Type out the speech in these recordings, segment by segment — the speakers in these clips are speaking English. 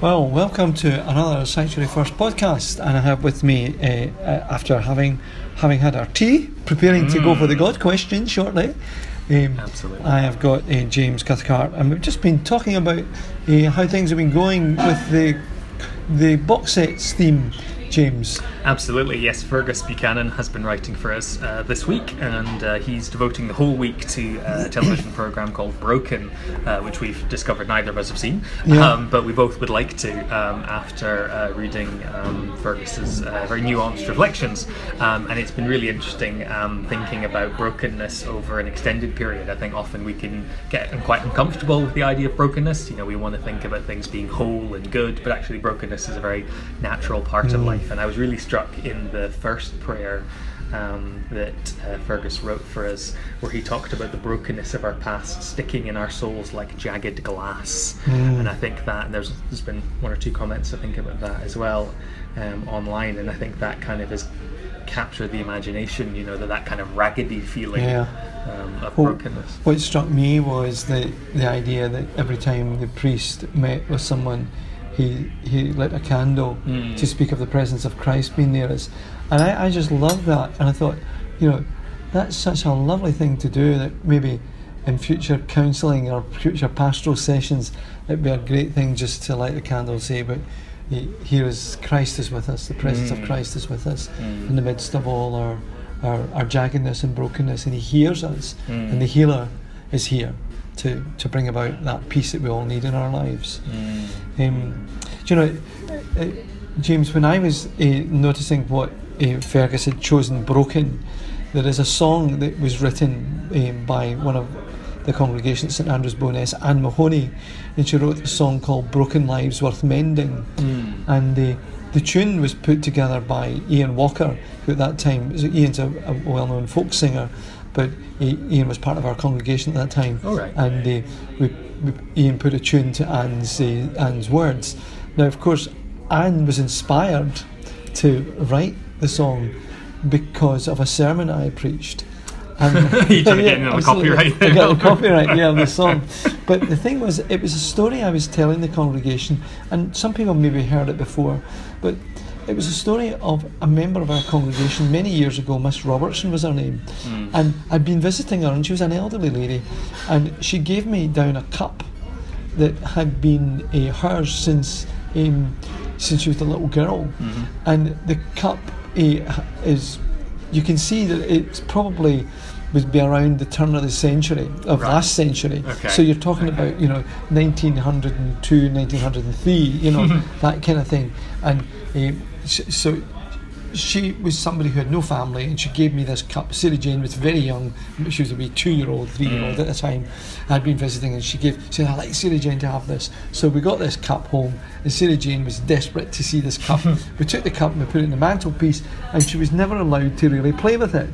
Well, welcome to another Sanctuary First podcast, and I have with me, uh, uh, after having having had our tea, preparing to go for the God question shortly. Um, Absolutely. I have got uh, James Cathcart, and we've just been talking about uh, how things have been going with the the box sets theme. James, Absolutely, yes. Fergus Buchanan has been writing for us uh, this week, and uh, he's devoting the whole week to uh, a television program called Broken, uh, which we've discovered neither of us have seen, Yeah. um, but we both would like to um, after uh, reading um, Fergus's uh, very nuanced reflections. Um, and it's been really interesting um, thinking about brokenness over an extended period. I think often we can get quite uncomfortable with the idea of brokenness. You know, we want to think about things being whole and good, but actually, brokenness is a very natural part of life. And I was really struck in the first prayer um, that uh, Fergus wrote for us, where he talked about the brokenness of our past sticking in our souls like jagged glass. And I think that there's there's been one or two comments I think about that as well um, online, and I think that kind of has captured the imagination. You know, that that kind of raggedy feeling Yeah. um, of Well, brokenness. what struck me was the the idea that every time the priest met with someone, he he lit a candle Mm. to speak of the presence of Christ being near us, and I, I just loved that, and I thought, you know, that's such a lovely thing to do that maybe in future counselling or future pastoral sessions, it'd be a great thing just to light a candle and say, but. he- Here is Christ is with us. The presence of Mm. Christ is with us Mm. in the midst of all our, our, our jaggedness and brokenness, and He hears us. Mm. And the healer is here to, to bring about that peace that we all need in our lives. Um, do you know, uh, uh, James, when I was uh, noticing what uh, Fergus had chosen, Broken, there is a song that was written um, by one of the congregation at St Andrew's Bowness, Anne Mahoney, and she wrote a song called Broken Lives Worth Mending. Mm. And the tune was put together by Ian Walker, who at that time, Ian's a, a well known folk singer, but Ian was part of our congregation at that time. All right. And uh, we, we, Ian put a tune to Anne's, uh, Anne's words. Now, of course, Anne was inspired to write the song because of a sermon I preached. And You tried to get copyright. I got the copyright, yeah, on the song. But the thing was, it was a story I was telling the congregation, and some people maybe heard it before, but it was a story of a member of our congregation many years ago, Miss Robertson was her name, Mm. and I'd been visiting her, and she was an elderly lady, and she gave me down a cup that had been uh, hers since um, since she was a little girl, Mhm. and the cup uh, is you can see that it's probably would be around the turn of the century of Right. last century. Okay. So you're talking Okay. about you know 1902, 1903, you know that kind of thing, and eh, s- so she was somebody who had no family, and she gave me this cup. Sarah Jane was very young; she was a wee two-year-old, three-year-old Mm. at the time. I'd been visiting, and she gave said, "I like Sarah Jane to have this." So we got this cup home, and Sarah Jane was desperate to see this cup. we took the cup and we put it in the mantelpiece, and she was never allowed to really play with it.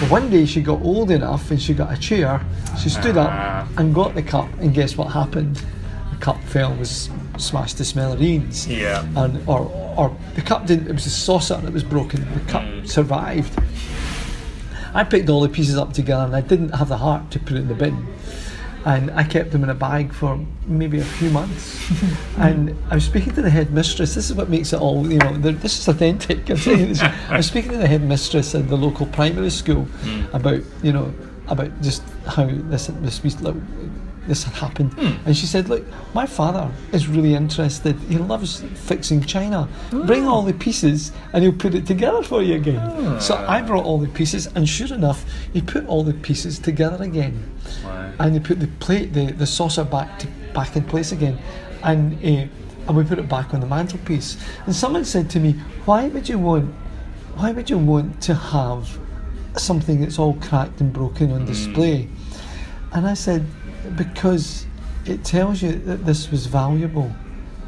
But one day she got old enough, and she got a chair. She stood Ah. up and got the cup, and guess what happened? The cup fell, was smashed to smithereens Yeah. and or or the cup didn't. It was a saucer that was broken. The cup Mm. survived. I picked all the pieces up together, and I didn't have the heart to put it in the bin. And I kept them in a bag for maybe a few months. and I was speaking to the headmistress. This is what makes it all, you know, this is authentic. I'm saying this. I was speaking to the headmistress at the local primary school Mm. about, you know, about just how this this little this had happened. Hmm. And she said, Look, my father is really interested. He loves fixing china. Bring all the pieces and he'll put it together for you again. So I brought all the pieces, and sure enough, he put all the pieces together again. Wow. And he put the plate, the, the saucer back to, back in place again. And, uh, and we put it back on the mantelpiece. And someone said to me, Why would you want why would you want to have something that's all cracked and broken on display? And I said, because it tells you that this was valuable.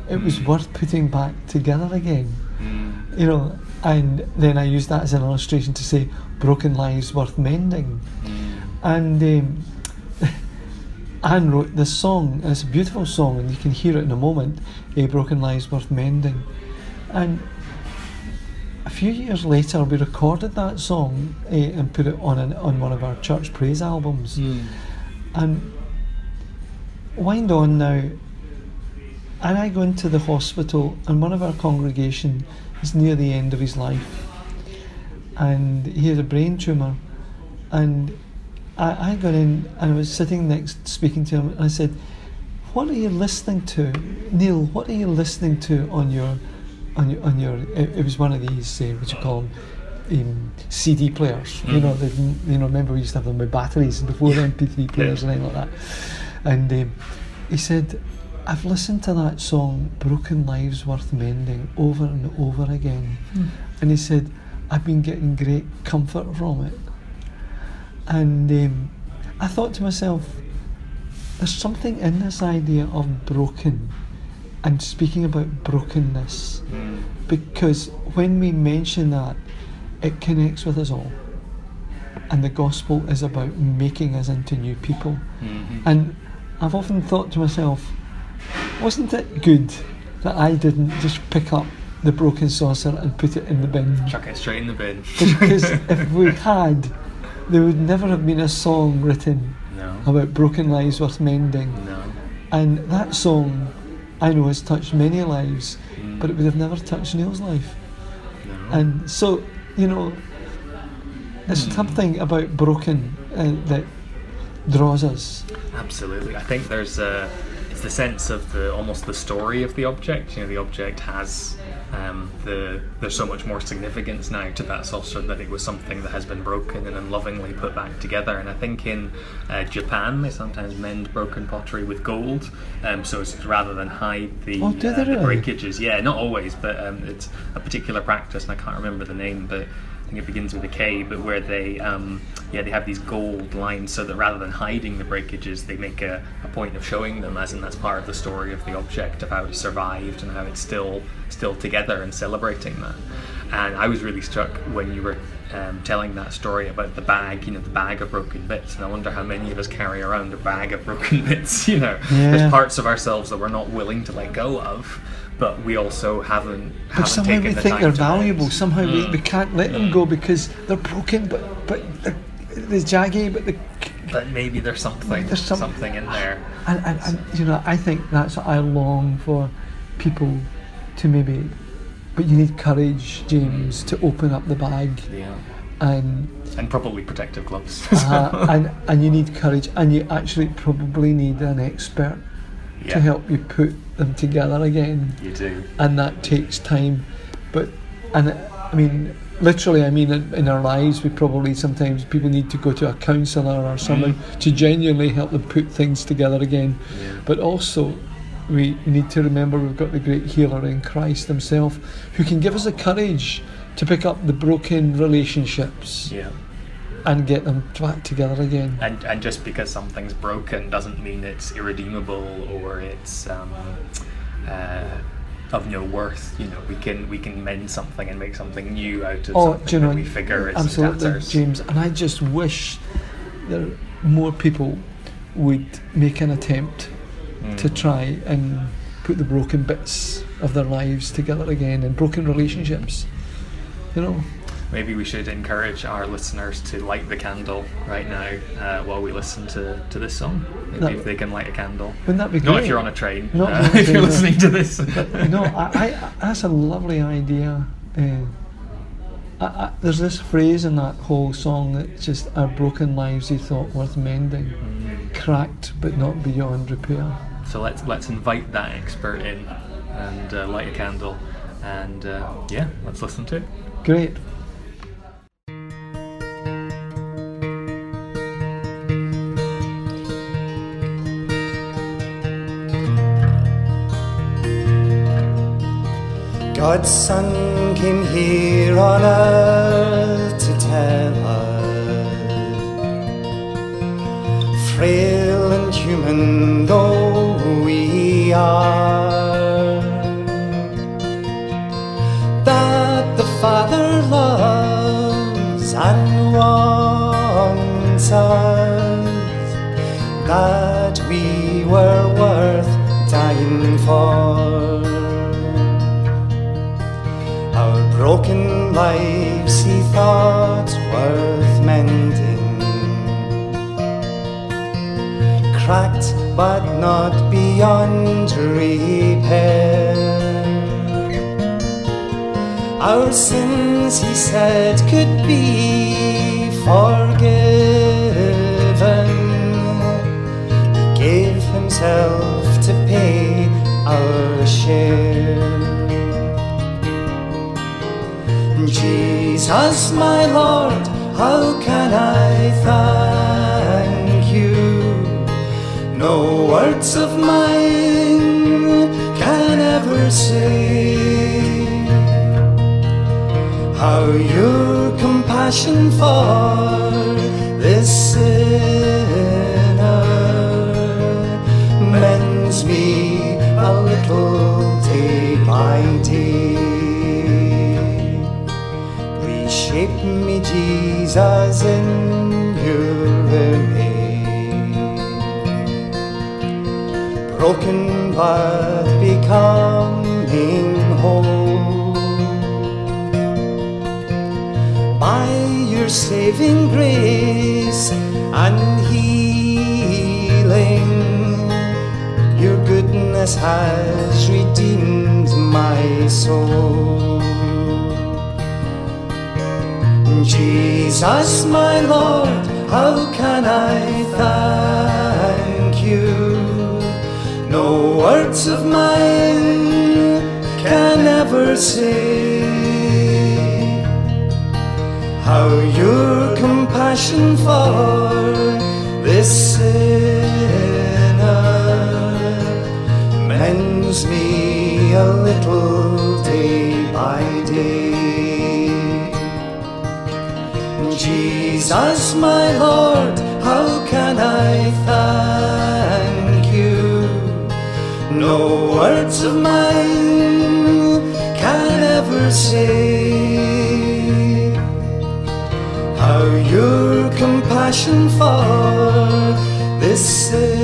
It was worth putting back together again. Mm. You know, and then I used that as an illustration to say, broken lives worth mending. Mm. And um, Anne wrote this song, and it's a beautiful song, and you can hear it in a moment. A broken lives worth mending, and a few years later, we recorded that song uh, and put it on an, on one of our church praise albums. Mm. And wind on now, and I go into the hospital, and one of our congregation is near the end of his life, and he had a brain tumor, and I, I got in and I was sitting next, speaking to him, and I said, "What are you listening to, Neil? What are you listening to on your, on your, on your?" It, it was one of these, uh, what you call them, um, CD players. You know, you know. Remember we used to have them with batteries before the MP3 players and anything like that. And um, he said, "I've listened to that song, Broken Lives Worth Mending, over and over again." And he said, "I've been getting great comfort from it." And um, I thought to myself, there's something in this idea of broken and speaking about brokenness Mm. because when we mention that, it connects with us all. And the gospel is about making us into new people. Mhm. And I've often thought to myself, wasn't it good that I didn't just pick up the broken saucer and put it in the bin? Chuck it straight in the bin. Because if we had, there would never have been a song written no, about broken lives worth mending. no. And that song, I know, has touched many lives, Mm. but it would have never touched Neil's life. no. And so, you know, there's Hmm. something about broken uh, that draws us. Absolutely. I think there's a it's the sense of the almost the story of the object. You know, the object has um, the there's so much more significance now to that saucer that it was something that has been broken and then lovingly put back together. And I think in uh, Japan they sometimes mend broken pottery with gold, um, so it's rather than hide the, Oh, uh, the breakages. Yeah, not always, but um, it's a particular practice, and I can't remember the name, but. Think it begins with a K, but where they, um, yeah, they have these gold lines so that rather than hiding the breakages, they make a, a point of showing them, as in that's part of the story of the object of how it survived and how it's still still together and celebrating that. And I was really struck when you were um, telling that story about the bag, you know, the bag of broken bits. And I wonder how many of us carry around a bag of broken bits. You know, Yeah. there's parts of ourselves that we're not willing to let go of. But we also haven't. But haven't somehow we the think they're valuable. Somehow we, Mm. we can't let them go because they're broken, but but they're, they're jaggy, but they but maybe there's something There's some- something in there. And, and, and you know, I think that's what I long for people to maybe. But you need courage, James, to open up the bag, Yeah. and And probably protective gloves. uh, and and you need courage, and you actually probably need an expert yeah, to help you put them together again, you do. and that takes time. But and I mean, literally, I mean, in, in our lives, we probably sometimes people need to go to a counsellor or someone to genuinely help them put things together again. Yeah. But also, we need to remember we've got the great healer in Christ Himself who can give us the courage to pick up the broken relationships Yeah. and get them back together again. And, and just because something's broken doesn't mean it's irredeemable or it's um, uh, of no worth. You know, we can we can mend something and make something new out of Oh, something do you know, that we figure is absolutely. James. And I just wish there more people would make an attempt Mm. to try and put the broken bits of their lives together again and broken relationships. You know, Maybe we should encourage our listeners to light the candle right now uh, while we listen to, to this song. Maybe That- if they can light a candle. wouldn't that be Not great? if you're on a train. Not uh, if you're listening to this. But you know, I, I, that's a lovely idea. Uh, I, I, there's this phrase in that whole song that just our broken lives he thought worth mending, Mm. cracked but not beyond repair. So let's let's invite that expert in and uh, light a candle, and uh, yeah, let's listen to it. Great. God's Son came here on earth to tell us, frail and human though that the Father loves and wants us, that we were worth dying for. Our broken lives he thought worth mending, cracked but not beyond repair. Our sins, he said, could be forgiven. He gave himself to pay our share. Jesus, my Lord, how can I thank you? No words of mine can ever say how your compassion for this sinner mends me a little day by day. Reshape me, Jesus, in Broken but becoming whole by your saving grace and healing. Your goodness has redeemed my soul. Jesus, my Lord, how can I thank you? Words of mine can ever say how your compassion for this sinner mends me a little day by day. Jesus, my Lord, how can I thank? No words of mine can ever say. How your compassion for this sinner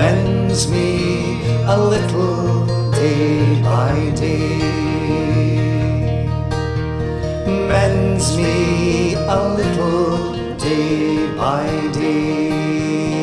mends me a little day by day? Mends me a little day by day